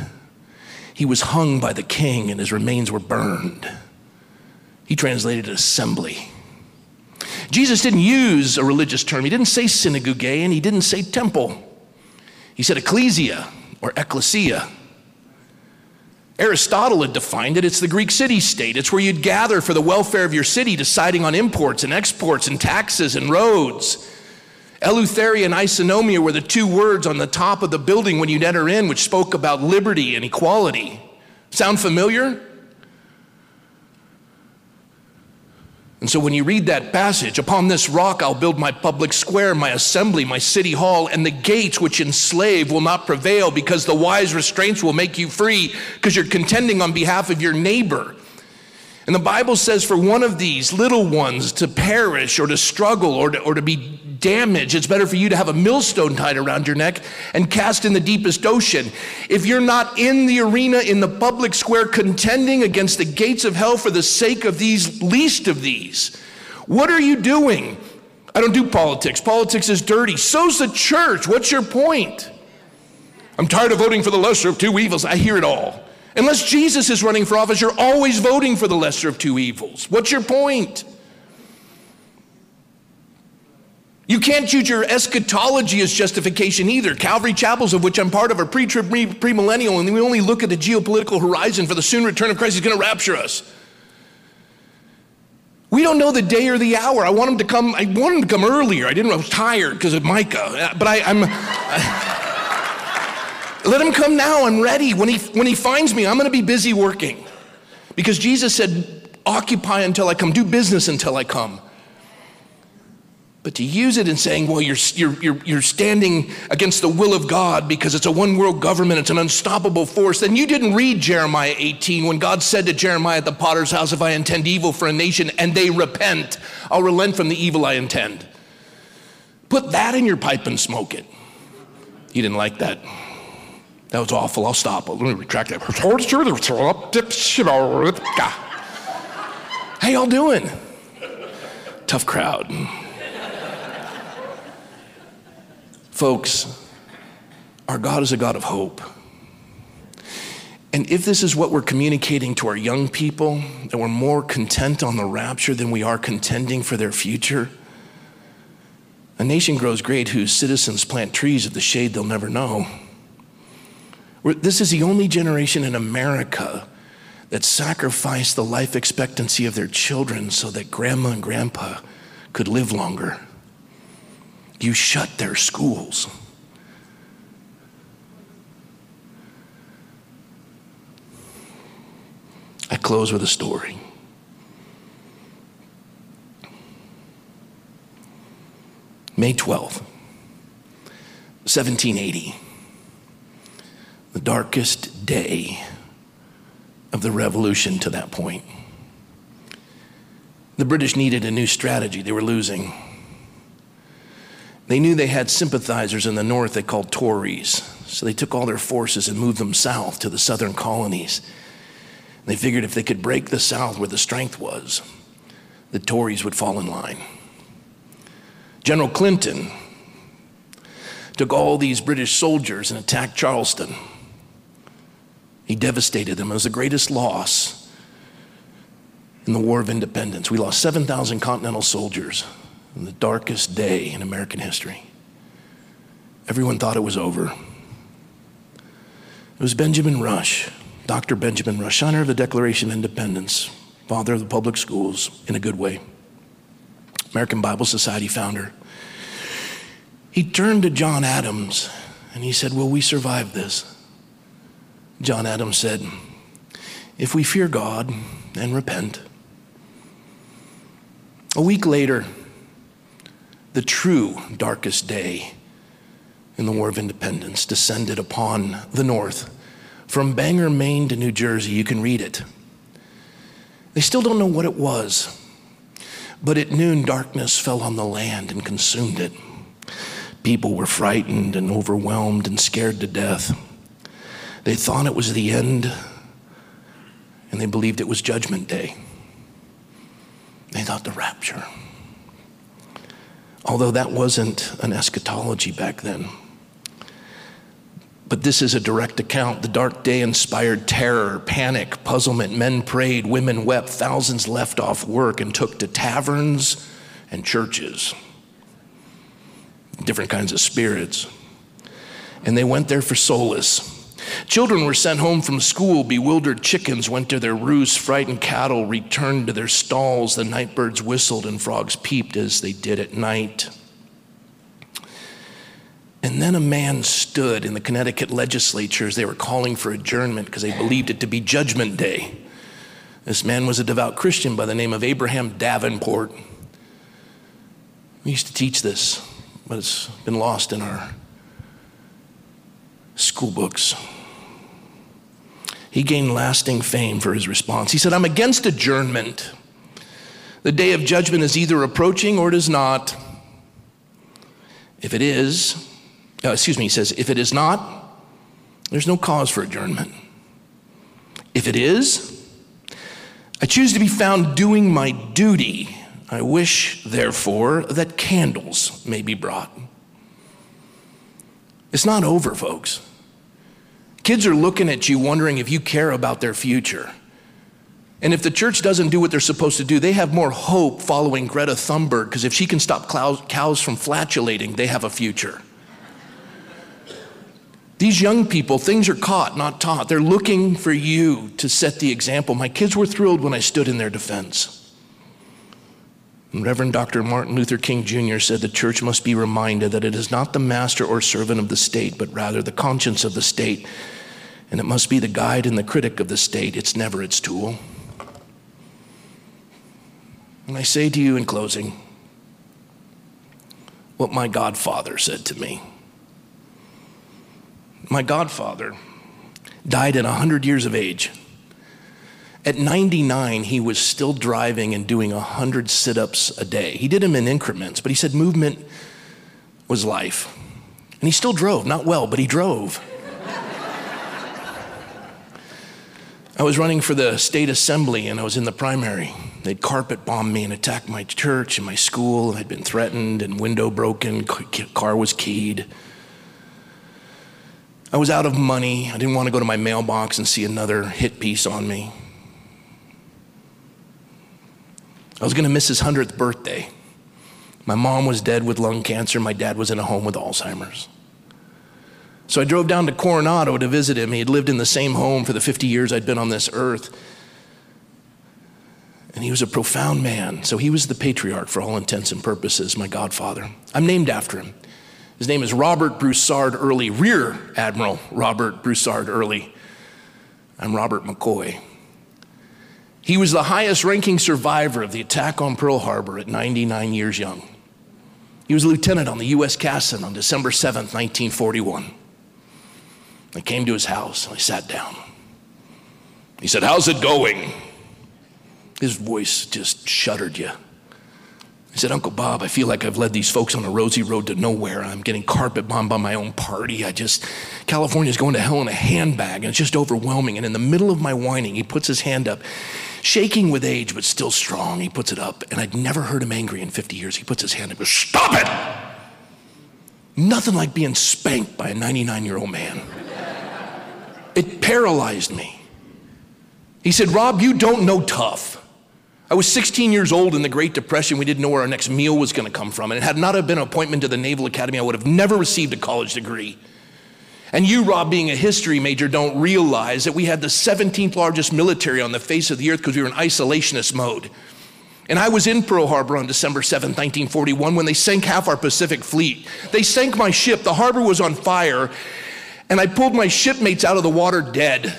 he was hung by the king and his remains were burned. He translated assembly. Jesus didn't use a religious term. He didn't say synagogue and he didn't say temple. He said ecclesia or ecclesia. Aristotle had defined it. It's the Greek city state. It's where you'd gather for the welfare of your city, deciding on imports and exports and taxes and roads. Eleutheria and isonomia were the two words on the top of the building when you'd enter in, which spoke about liberty and equality. Sound familiar? And so when you read that passage, upon this rock I'll build my public square, my assembly, my city hall, and the gates which enslave will not prevail because the wise restraints will make you free because you're contending on behalf of your neighbor. And the Bible says for one of these little ones to perish or to struggle or to, or to be damaged, it's better for you to have a millstone tied around your neck and cast in the deepest ocean. If you're not in the arena, in the public square, contending against the gates of hell for the sake of these least of these, what are you doing? I don't do politics. Politics is dirty. So's the church. What's your point? I'm tired of voting for the lesser of two evils. I hear it all. Unless Jesus is running for office, you're always voting for the lesser of two evils. What's your point? You can't use your eschatology as justification either. Calvary Chapels, of which I'm part of, are pre trib, premillennial, and we only look at the geopolitical horizon for the soon return of Christ. He's going to rapture us. We don't know the day or the hour. I want him to come. I want him to come earlier. I didn't. I was tired because of Micah, uh, but I, am uh, *laughs* let him come now. I'm ready. When he, when he finds me, I'm going to be busy working. Because Jesus said, occupy until I come, do business until I come. But to use it in saying, well, you're, you're, you're, standing against the will of God because it's a one world government, it's an unstoppable force, then you didn't read Jeremiah 18 when God said to Jeremiah at the potter's house, If I intend evil for a nation and they repent, I'll relent from the evil I intend. Put that in your pipe and smoke it. He didn't like that. That was awful. I'll stop. Let me retract that. How y'all doing? Tough crowd. Folks, our God is a God of hope. And if this is what we're communicating to our young people, that we're more content on the rapture than we are contending for their future, a nation grows great whose citizens plant trees of the shade they'll never know. This is the only generation in America that sacrificed the life expectancy of their children so that grandma and grandpa could live longer. You shut their schools. I close with a story. May 12th, 1780 the darkest day of the revolution to that point. The British needed a new strategy, they were losing. They knew they had sympathizers in the north they called Tories, so they took all their forces and moved them south to the southern colonies. They figured if they could break the south where the strength was, the Tories would fall in line. General Clinton took all these British soldiers and attacked Charleston. He devastated them. It was the greatest loss in the War of Independence. We lost 7,000 Continental soldiers in the darkest day in American history. Everyone thought it was over. It was Benjamin Rush, Dr. Benjamin Rush, signer of the Declaration of Independence, father of the public schools in a good way, American Bible Society founder. He turned to John Adams and he said, Will we survive this? John Adams said, If we fear God and repent. A week later, the true darkest day in the War of Independence descended upon the North. From Bangor, Maine to New Jersey, you can read it. They still don't know what it was, but at noon, darkness fell on the land and consumed it. People were frightened and overwhelmed and scared to death. They thought it was the end, and they believed it was Judgment Day. They thought the rapture. Although that wasn't an eschatology back then. But this is a direct account. The dark day inspired terror, panic, puzzlement. Men prayed, women wept, thousands left off work and took to taverns and churches. Different kinds of spirits. And they went there for solace. Children were sent home from school. Bewildered chickens went to their roosts. Frightened cattle returned to their stalls. The night birds whistled and frogs peeped as they did at night. And then a man stood in the Connecticut legislature as they were calling for adjournment because they believed it to be Judgment Day. This man was a devout Christian by the name of Abraham Davenport. We used to teach this, but it's been lost in our school books. He gained lasting fame for his response. He said, I'm against adjournment. The day of judgment is either approaching or it is not. If it is, uh, excuse me, he says, if it is not, there's no cause for adjournment. If it is, I choose to be found doing my duty. I wish, therefore, that candles may be brought. It's not over, folks. Kids are looking at you wondering if you care about their future. And if the church doesn't do what they're supposed to do, they have more hope following Greta Thunberg because if she can stop cows from flatulating, they have a future. These young people, things are caught, not taught. They're looking for you to set the example. My kids were thrilled when I stood in their defense. Reverend Dr. Martin Luther King Jr. said the church must be reminded that it is not the master or servant of the state, but rather the conscience of the state. And it must be the guide and the critic of the state. It's never its tool. And I say to you in closing what my godfather said to me my godfather, died at 100 years of age. At 99, he was still driving and doing 100 sit ups a day. He did them in increments, but he said movement was life. And he still drove, not well, but he drove. I was running for the state assembly and I was in the primary. They'd carpet bombed me and attacked my church and my school. I'd been threatened and window broken, car was keyed. I was out of money. I didn't want to go to my mailbox and see another hit piece on me. I was going to miss his 100th birthday. My mom was dead with lung cancer. My dad was in a home with Alzheimer's. So I drove down to Coronado to visit him. He had lived in the same home for the 50 years I'd been on this earth. And he was a profound man. So he was the patriarch for all intents and purposes, my godfather. I'm named after him. His name is Robert Broussard Early, Rear Admiral Robert Broussard Early. I'm Robert McCoy. He was the highest ranking survivor of the attack on Pearl Harbor at 99 years young. He was a lieutenant on the U.S. Cassin on December 7, 1941. I came to his house and I sat down. He said, How's it going? His voice just shuddered you. He said, Uncle Bob, I feel like I've led these folks on a rosy road to nowhere. I'm getting carpet bombed by my own party. I just, California's going to hell in a handbag, and it's just overwhelming. And in the middle of my whining, he puts his hand up, shaking with age, but still strong. He puts it up, and I'd never heard him angry in 50 years. He puts his hand up and goes, Stop it! Nothing like being spanked by a 99 year old man. It paralyzed me. He said, Rob, you don't know tough. I was 16 years old in the Great Depression. We didn't know where our next meal was going to come from. And it had not have been an appointment to the Naval Academy, I would have never received a college degree. And you, Rob, being a history major, don't realize that we had the 17th largest military on the face of the earth because we were in isolationist mode. And I was in Pearl Harbor on December 7, 1941, when they sank half our Pacific fleet. They sank my ship, the harbor was on fire, and I pulled my shipmates out of the water dead.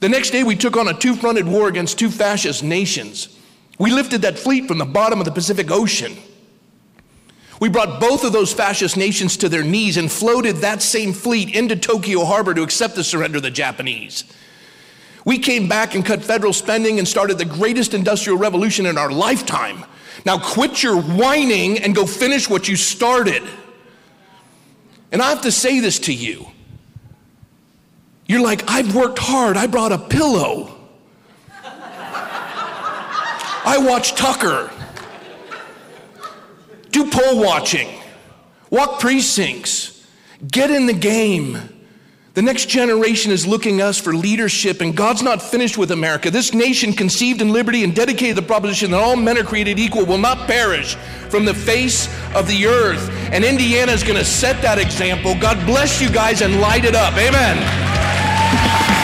The next day, we took on a two fronted war against two fascist nations. We lifted that fleet from the bottom of the Pacific Ocean. We brought both of those fascist nations to their knees and floated that same fleet into Tokyo Harbor to accept the surrender of the Japanese. We came back and cut federal spending and started the greatest industrial revolution in our lifetime. Now quit your whining and go finish what you started. And I have to say this to you You're like, I've worked hard. I brought a pillow. *laughs* I watch Tucker. Do poll watching. Walk precincts. Get in the game. The next generation is looking us for leadership, and God's not finished with America. This nation, conceived in liberty and dedicated to the proposition that all men are created equal, will not perish from the face of the earth. And Indiana is going to set that example. God bless you guys and light it up. Amen.